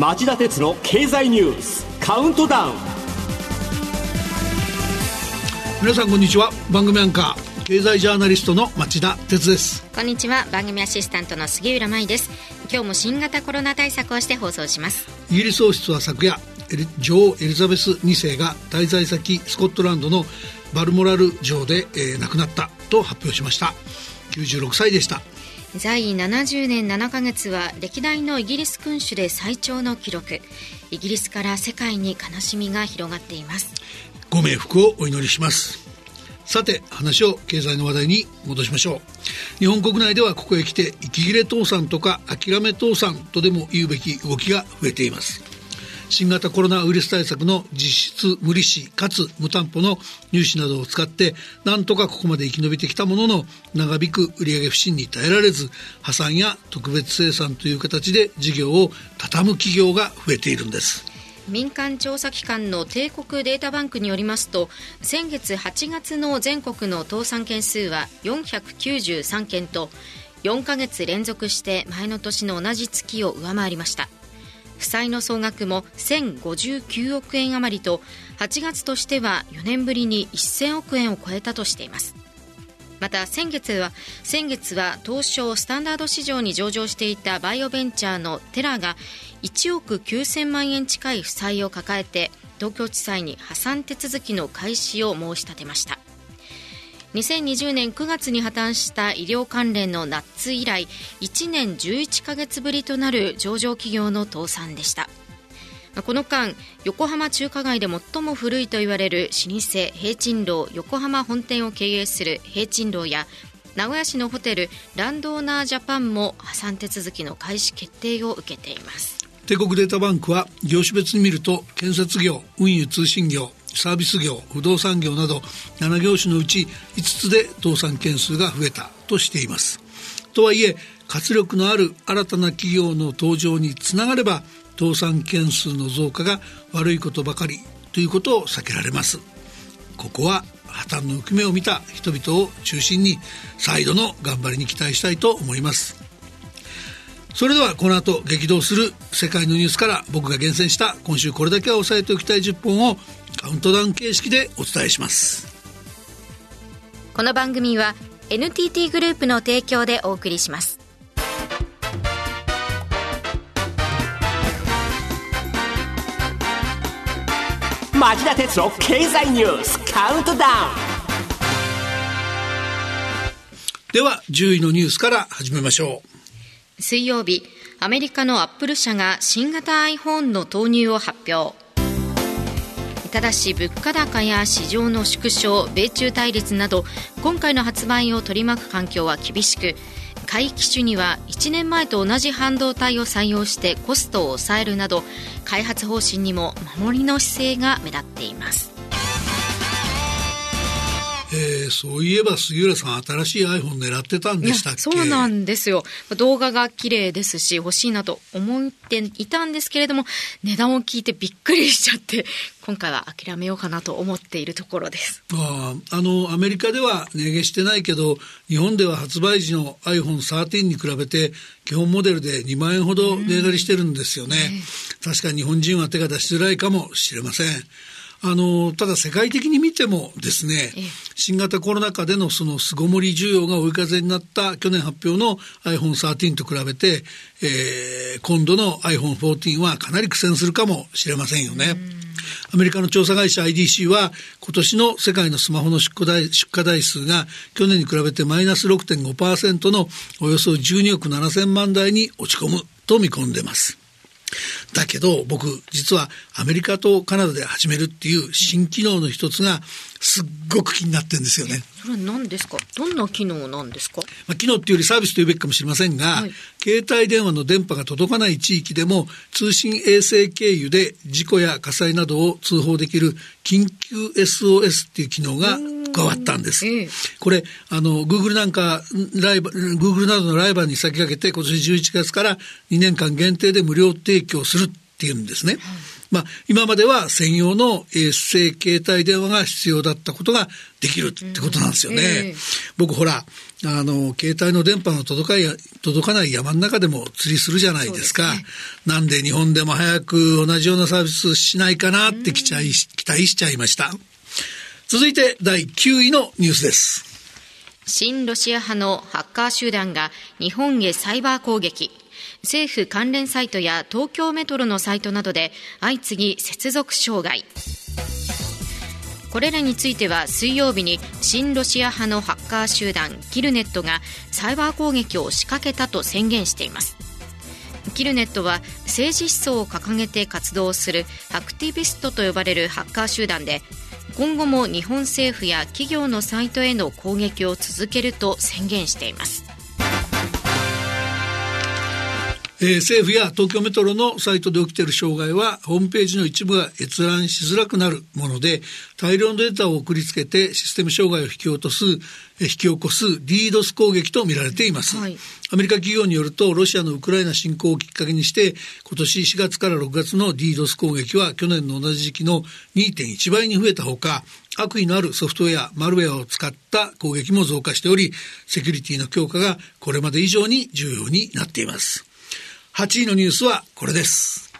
町田鉄の経済ニュースカウントダウン。皆さんこんにちは。番組アンカー経済ジャーナリストの町田鉄です。こんにちは。番組アシスタントの杉浦舞です。今日も新型コロナ対策をして放送します。イギリス王室は昨夜女王エリザベス2世が滞在先スコットランドのバルモラル城で、えー、亡くなったと発表しました。96歳でした在位70年7ヶ月は歴代のイギリス君主で最長の記録。イギリスから世界に悲しみが広がっています。ご冥福をお祈りします。さて話を経済の話題に戻しましょう。日本国内ではここへ来て息切れ倒産とか諦め倒産とでも言うべき動きが増えています。新型コロナウイルス対策の実質無利子かつ無担保の融資などを使ってなんとかここまで生き延びてきたものの長引く売上不振に耐えられず破産や特別生産という形で事業を畳む企業が増えているんです。民間調査機関の帝国データバンクによりますと先月8月の全国の倒産件数は493件と4ヶ月連続して前の年の同じ月を上回りました。負債の総額も1059億円余りと8月としては4年ぶりに1000億円を超えたとしています。また先月は先月は東証スタンダード市場に上場していたバイオベンチャーのテラが1億9000万円近い負債を抱えて東京地裁に破産手続きの開始を申し立てました。2020年9月に破綻した医療関連のナッツ以来1年11ヶ月ぶりとなる上場企業の倒産でした。この間横浜中華街で最も古いと言われる老舗平鎮楼横浜本店を経営する平鎮楼や名古屋市のホテルランドーナージャパンも破産手続きの開始決定を受けています。帝国データバンクは業種別に見ると建設業運輸通信業サービス業不動産業など7業種のうち5つで倒産件数が増えたとしています。とはいえ活力のある新たな企業の登場につながれば倒産件数の増加が悪いことばかりということを避けられます。ここは破綻の浮き目を見た人々を中心に再度の頑張りに期待したいと思います。それではこの後激動する世界のニュースから僕が厳選した。今週これだけは押さえておきたい10本をカウントダウン形式でお伝えします。この番組は NTT グループの提供でお送りします。町田鉄の経済ニュースカウントダウン。では10位のニュースから始めましょう水曜日アメリカのアップル社が新型 iPhone の投入を発表。ただし物価高や市場の縮小米中対立など今回の発売を取り巻く環境は厳しく下位機種には1年前と同じ半導体を採用してコストを抑えるなど開発方針にも守りの姿勢が目立っています。えー、そういえば杉浦さん新しい iPhone 狙ってたんでしたっけ？そうなんですよ。動画が綺麗ですし欲しいなと思っていたんですけれども値段を聞いてびっくりしちゃって 今回は諦めようかなと思っているところです。ああのアメリカでは値上げしてないけど日本では発売時の iPhone13 に比べて基本モデルで2万円ほど値上がりしてるんですよね、確かに日本人は手が出しづらいかもしれませんあの、ただ世界的に見てもですね、新型コロナ禍でのその巣ごもり需要が追い風になった去年発表の iPhone13 と比べて、えー、今度の iPhone14 はかなり苦戦するかもしれませんよね。アメリカの調査会社 IDC は今年の世界のスマホの出荷台出荷台数が去年に比べてマイナス6.5%のおよそ12億7000万台に落ち込むと見込んでます。だけど僕実はアメリカとカナダで始めるっていう新機能の一つがすっごく気になってるんですよね。それは何ですか？どんな機能なんですか、まあ、機能っていうよりサービスというべきかもしれませんが、はい、携帯電話の電波が届かない地域でも通信衛星経由で事故や火災などを通報できる緊急 SOS っていう機能が加わったんです。えこれ、あの、Google なんか、ライバ、Google などのライバルに先駆けて今年11月から2年間限定で無料提供するっていうんですね。まあ、今までは専用の衛星携帯電話が必要だったことができるってことなんですよね。うんえー、僕ほら、あの、携帯の電波の届かい届かない山の中でも釣りするじゃないですか。すね、なんで日本でも早く同じようなサービスしないかなって期待し,、期待しちゃいました。続いて第9位のニュースです。新ロシア派のハッカー集団が日本へサイバー攻撃。政府関連サイトや東京メトロのサイトなどで相次ぎ接続障害これらについては水曜日に親ロシア派のハッカー集団キルネットがサイバー攻撃を仕掛けたと宣言していますキルネットは政治思想を掲げて活動するアクティビストと呼ばれるハッカー集団で今後も日本政府や企業のサイトへの攻撃を続けると宣言しています。えー、政府や東京メトロのサイトで起きている障害は、ホームページの一部が閲覧しづらくなるもので、大量のデータを送りつけてシステム障害を引き落とす、引き起こすリードス攻撃と見られています。はい、アメリカ企業によると、ロシアのウクライナ侵攻をきっかけにして、今年4月から6月のリードス攻撃は去年の同じ時期の2.1倍に増えたほか、悪意のあるソフトウェア、マルウェアを使った攻撃も増加しており、セキュリティの強化がこれまで以上に重要になっています。8位のニュースはこれです。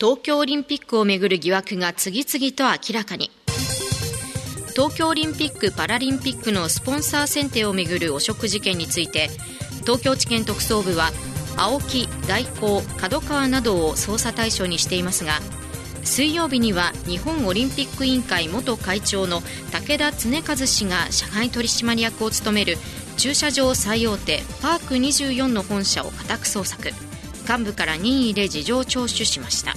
東京オリンピックをめぐる疑惑が次々と明らかに。東京オリンピック・パラリンピックのスポンサー選定をめぐる汚職事件について東京地検特捜部は青木、大広、角川などを捜査対象にしていますが水曜日には日本オリンピック委員会元会長の武田恒和氏が社外取締役を務める駐車場最大手パーク24の本社を家宅捜索幹部から任意で事情聴取しました。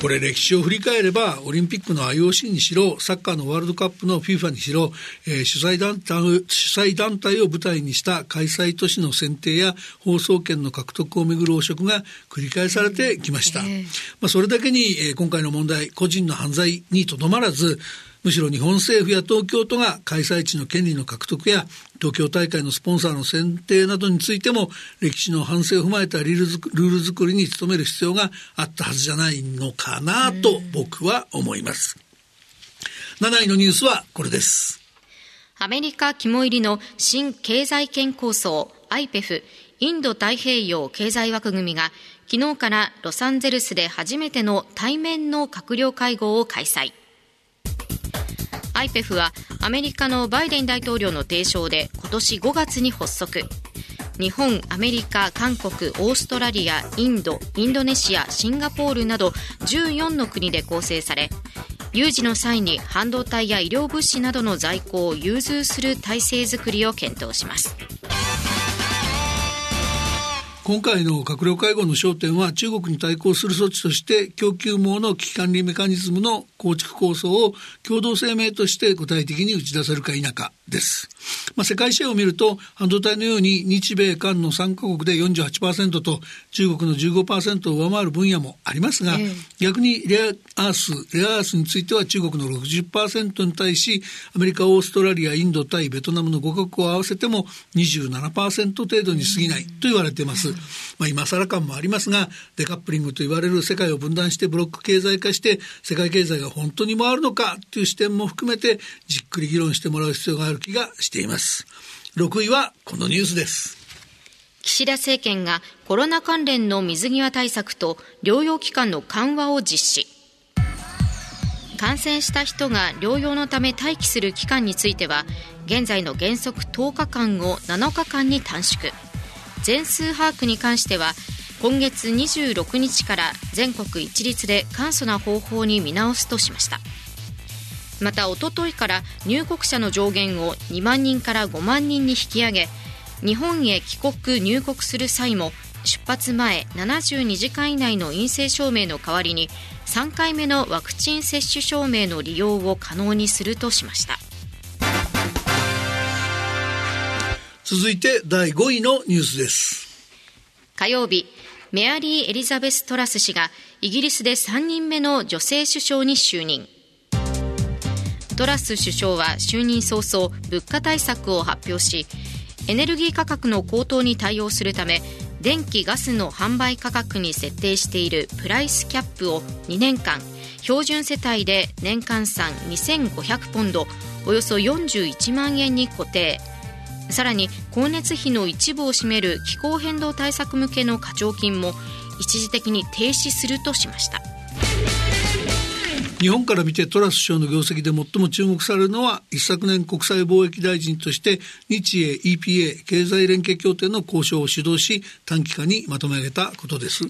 これ歴史を振り返ればオリンピックの IOC にしろサッカーのワールドカップの FIFA にしろ、えー、主催団体主催団体を舞台にした開催都市の選定や放送権の獲得をめぐる汚職が繰り返されてきました、えー、まあ、それだけに、えー、今回の問題個人の犯罪にとどまらずむしろ日本政府や東京都が開催地の権利の獲得や東京大会のスポンサーの選定などについても歴史の反省を踏まえたルール作りに努める必要があったはずじゃないのかなと僕は思います。7位のニュースはこれです。アメリカ肝入りの新経済圏構想 IPEF インド太平洋経済枠組みが昨日からロサンゼルスで初めての対面の閣僚会合を開催。IPEF はアメリカのバイデン大統領の提唱で今年5月に発足日本、アメリカ、韓国、オーストラリア、インド、インドネシア、シンガポールなど14の国で構成され有事の際に半導体や医療物資などの在庫を融通する体制づくりを検討します。今回の閣僚会合の焦点は中国に対抗する措置として供給網の危機管理メカニズムの構築構想を共同声明として具体的に打ち出せるか否か。です。まあ、世界シェアを見ると半導体のように日米韓の3カ国で48%と中国の15%を上回る分野もありますが、え逆にレアアースレアアースについては中国の60%に対しアメリカオーストラリアインドタイベトナムの5カ国を合わせても27%程度に過ぎないと言われています。まあ、今更感もありますがデカップリングと言われる世界を分断してブロック経済化して世界経済が本当に回るのかという視点も含めてじっくり議論してもらう必要がある気がしています。6位はこのニュースです。岸田政権がコロナ関連の水際対策と療養期間の緩和を実施。感染した人が療養のため待機する期間については現在の原則10日間を7日間に短縮。全数把握に関しては今月26日から全国一律で簡素な方法に見直すとしました。またおとといから入国者の上限を2万人から5万人に引き上げ日本へ帰国入国する際も出発前72時間以内の陰性証明の代わりに3回目のワクチン接種証明の利用を可能にするとしました。続いて第5位のニュースです。火曜日メアリー・エリザベス・トラス氏がイギリスで3人目の女性首相に就任トラス首相は就任早々物価対策を発表しエネルギー価格の高騰に対応するため電気・ガスの販売価格に設定しているプライスキャップを2年間標準世帯で年間産2500ポンドおよそ41万円に固定。さらに光熱費の一部を占める気候変動対策向けの課徴金も一時的に停止するとしました。日本から見てトラス首相の業績で最も注目されるのは一昨年国際貿易大臣として日英 EPA 経済連携協定の交渉を主導し短期間にまとめ上げたことです。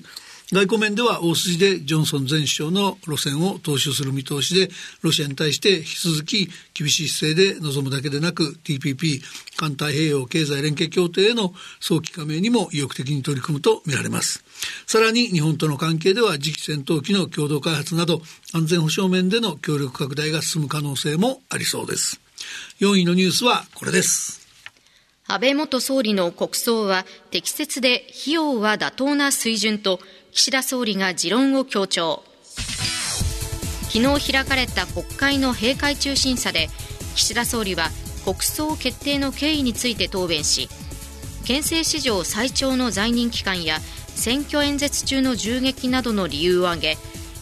外交面では大筋でジョンソン前首相の路線を踏襲する見通しでロシアに対して引き続き厳しい姿勢で臨むだけでなく TPP 環太平洋経済連携協定への早期加盟にも意欲的に取り組むとみられます。さらに日本との関係では次期戦闘機の共同開発など安全保障面での協力拡大が進む可能性もありそうです。4位のニュースはこれです。安倍元総理の国葬は適切で費用は妥当な水準と岸田総理が持論を強調昨日開かれた国会の閉会中審査で岸田総理は国葬決定の経緯について答弁し憲政史上最長の在任期間や選挙演説中の銃撃などの理由を挙げ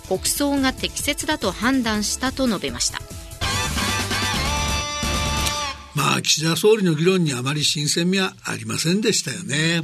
国葬が適切だと判断したと述べましたまあ岸田総理の議論にあまり新鮮味はありませんでしたよね。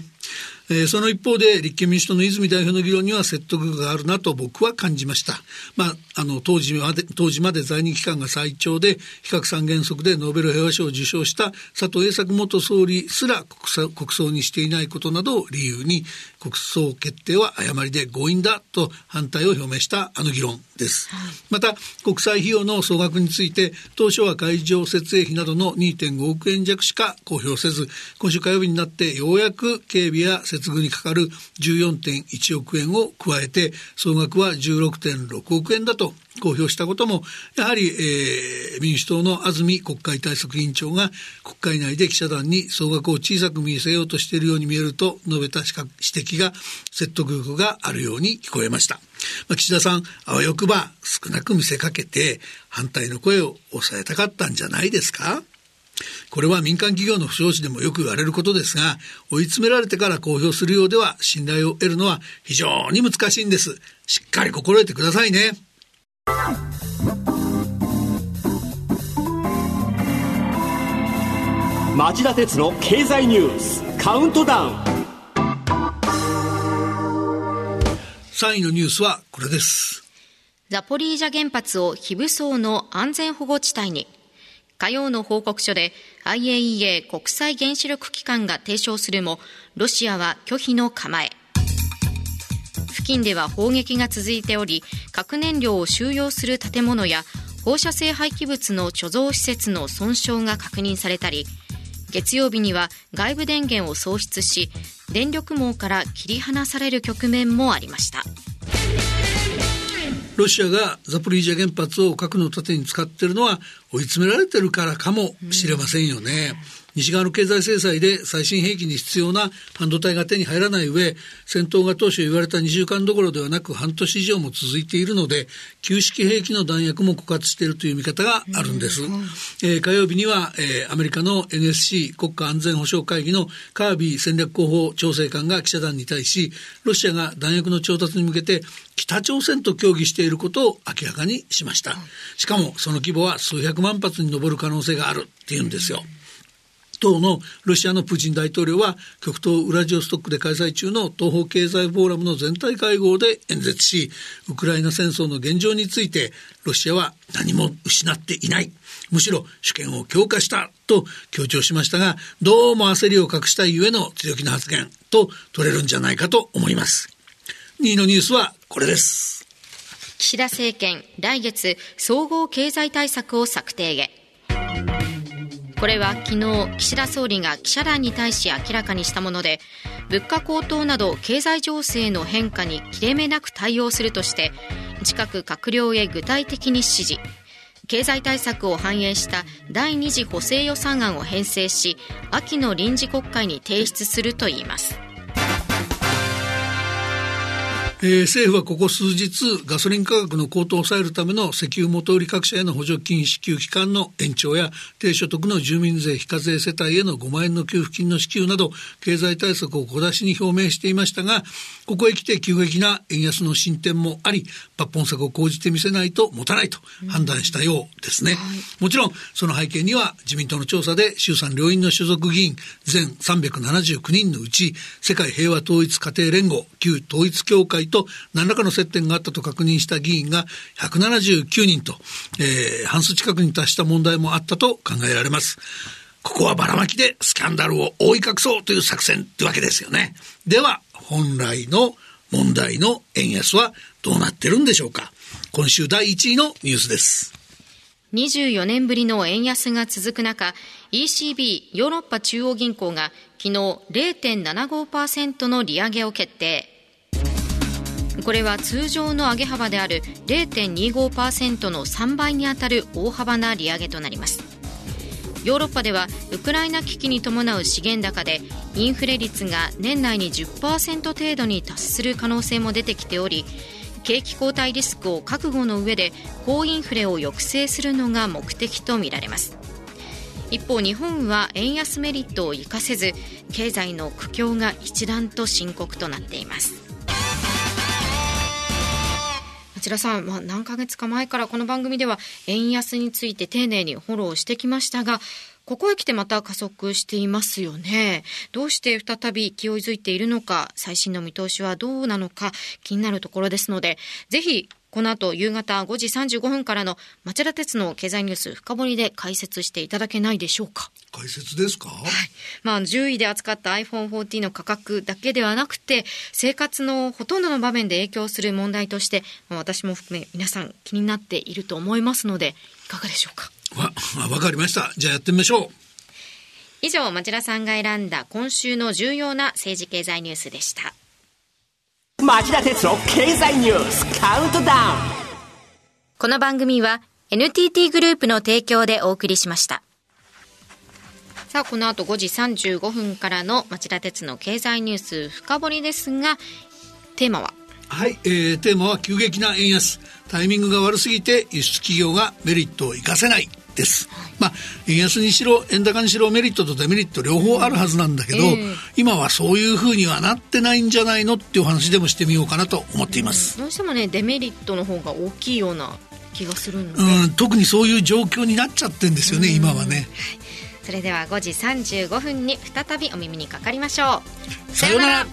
えー、その一方で立憲民主党の泉代表の議論には説得力があるなと僕は感じました。まあ、あの、当時まで、当時まで在任期間が最長で、比較三原則でノーベル平和賞を受賞した佐藤栄作元総理すら国国葬にしていないことなどを理由に、国葬決定は誤りで強引だと反対を表明したあの議論です。はい、また、国際費用の総額について、当初は会場設営費などの2.5億円弱しか公表せず、今週火曜日になってようやく警備や接遇にかかる14.1億円を加えて総額は16.6億円だと公表したこともやはり、えー、民主党の安住国会対策委員長が国会内で記者団に総額を小さく見せようとしているように見えると述べた指摘が説得力があるように聞こえました。まあ、岸田さん、あわよくば少なく見せかけて反対の声を抑えたかったんじゃないですか？これは民間企業の不祥事でもよく言われることですが、追い詰められてから公表するようでは信頼を得るのは非常に難しいんです。しっかり心得てくださいね。町田鉄の経済ニュースカウントダウン3位のニュースはこれですザポリージャ原発を非武装の安全保護地帯に火曜の報告書で IAEA 国際原子力機関が提唱するもロシアは拒否の構え付近では砲撃が続いており核燃料を収容する建物や放射性廃棄物の貯蔵施設の損傷が確認されたり月曜日には外部電源を喪失し電力網から切り離される局面もありました。ロシアがザポリージャ原発を核の盾に使っているのは追い詰められてるからかもしれませんよね。西側の経済制裁で最新兵器に必要な半導体が手に入らない上、戦闘が当初言われた2週間どころではなく半年以上も続いているので、旧式兵器の弾薬も枯渇しているという見方があるんです。えー、火曜日には、えー、アメリカの NSC 国家安全保障会議のカービー戦略広報調整官が記者団に対し、ロシアが弾薬の調達に向けて北朝鮮と協議していることを明らかにしました。しかもその規模は数百万発に上る可能性があるっていうんですよ。当のロシアのプーチン大統領は極東ウラジオストックで開催中の東方経済フォーラムの全体会合で演説しウクライナ戦争の現状についてロシアは何も失っていない。むしろ主権を強化したと強調しましたがどうも焦りを隠したゆえの強気な発言と取れるんじゃないかと思います。2位のニュースはこれです。岸田政権来月総合経済対策を策定へ。これは昨日岸田総理が記者団に対し明らかにしたもので物価高騰など経済情勢の変化に切れ目なく対応するとして近く閣僚へ具体的に指示。経済対策を反映した第2次補正予算案を編成し秋の臨時国会に提出するといいます。えー、政府はここ数日ガソリン価格の高騰を抑えるための石油元売り各社への補助金支給期間の延長や低所得の住民税非課税世帯への5万円の給付金の支給など経済対策を小出しに表明していましたがここへ来て急激な円安の進展もあり抜本策を講じてみせないと持たないと判断したようですね、うんはい、もちろんその背景には自民党の調査で衆参両院の所属議員全379人のうち世界平和統一家庭連合旧統一協会とと何らかの接点があったと確認した議員が179人と、えー、半数近くに達した問題もあったと考えられます。ここはばらまきでスキャンダルを覆い隠そうという作戦ってわけですよね。では、本来の問題の円安はどうなってるんでしょうか。今週第1位のニュースです。24年ぶりの円安が続く中、ECB= ヨーロッパ中央銀行が昨日0.75%の利上げを決定。これは通常の上げ幅である0.25%の3倍にあたる大幅な利上げとなります。ヨーロッパではウクライナ危機に伴う資源高でインフレ率が年内に10%程度に達する可能性も出てきており景気後退リスクを覚悟の上で高インフレを抑制するのが目的とみられます。一方日本は円安メリットを生かせず経済の苦境が一段と深刻となっています。町田さん、まあ、何ヶ月か前からこの番組では円安について丁寧にフォローしてきましたが、ここへ来てまた加速していますよね。どうして再び勢いづいているのか、最新の見通しはどうなのか気になるところですので、ぜひこの後夕方5時35分からの町田鉄の経済ニュース深掘りで解説していただけないでしょうか。解説ですか？はい。まあ、10位で扱った iPhone14 の価格だけではなくて、生活のほとんどの場面で影響する問題として、まあ、私も含め皆さん気になっていると思いますので、いかがでしょうか？わ、わかりました。じゃあやってみましょう。以上、町田さんが選んだ今週の重要な政治経済ニュースでした。町田鉄の経済ニュースカウントダウンこの番組は NTT グループの提供でお送りしました。さあ、この後5時35分からの町田鉄の経済ニュース深掘りですが、テーマは？はい、えー、テーマは急激な円安。タイミングが悪すぎて輸出企業がメリットを生かせない。です。まあ、円安にしろ、円高にしろ、メリットとデメリット両方あるはずなんだけど、えー、今はそういうふうにはなってないんじゃないのっていう話でもしてみようかなと思っています。うん、どうしてもね、デメリットの方が大きいような気がするので、うん、特にそういう状況になっちゃってんですよね、今はね。それでは5時35分に再びお耳にかかりましょう。さようなら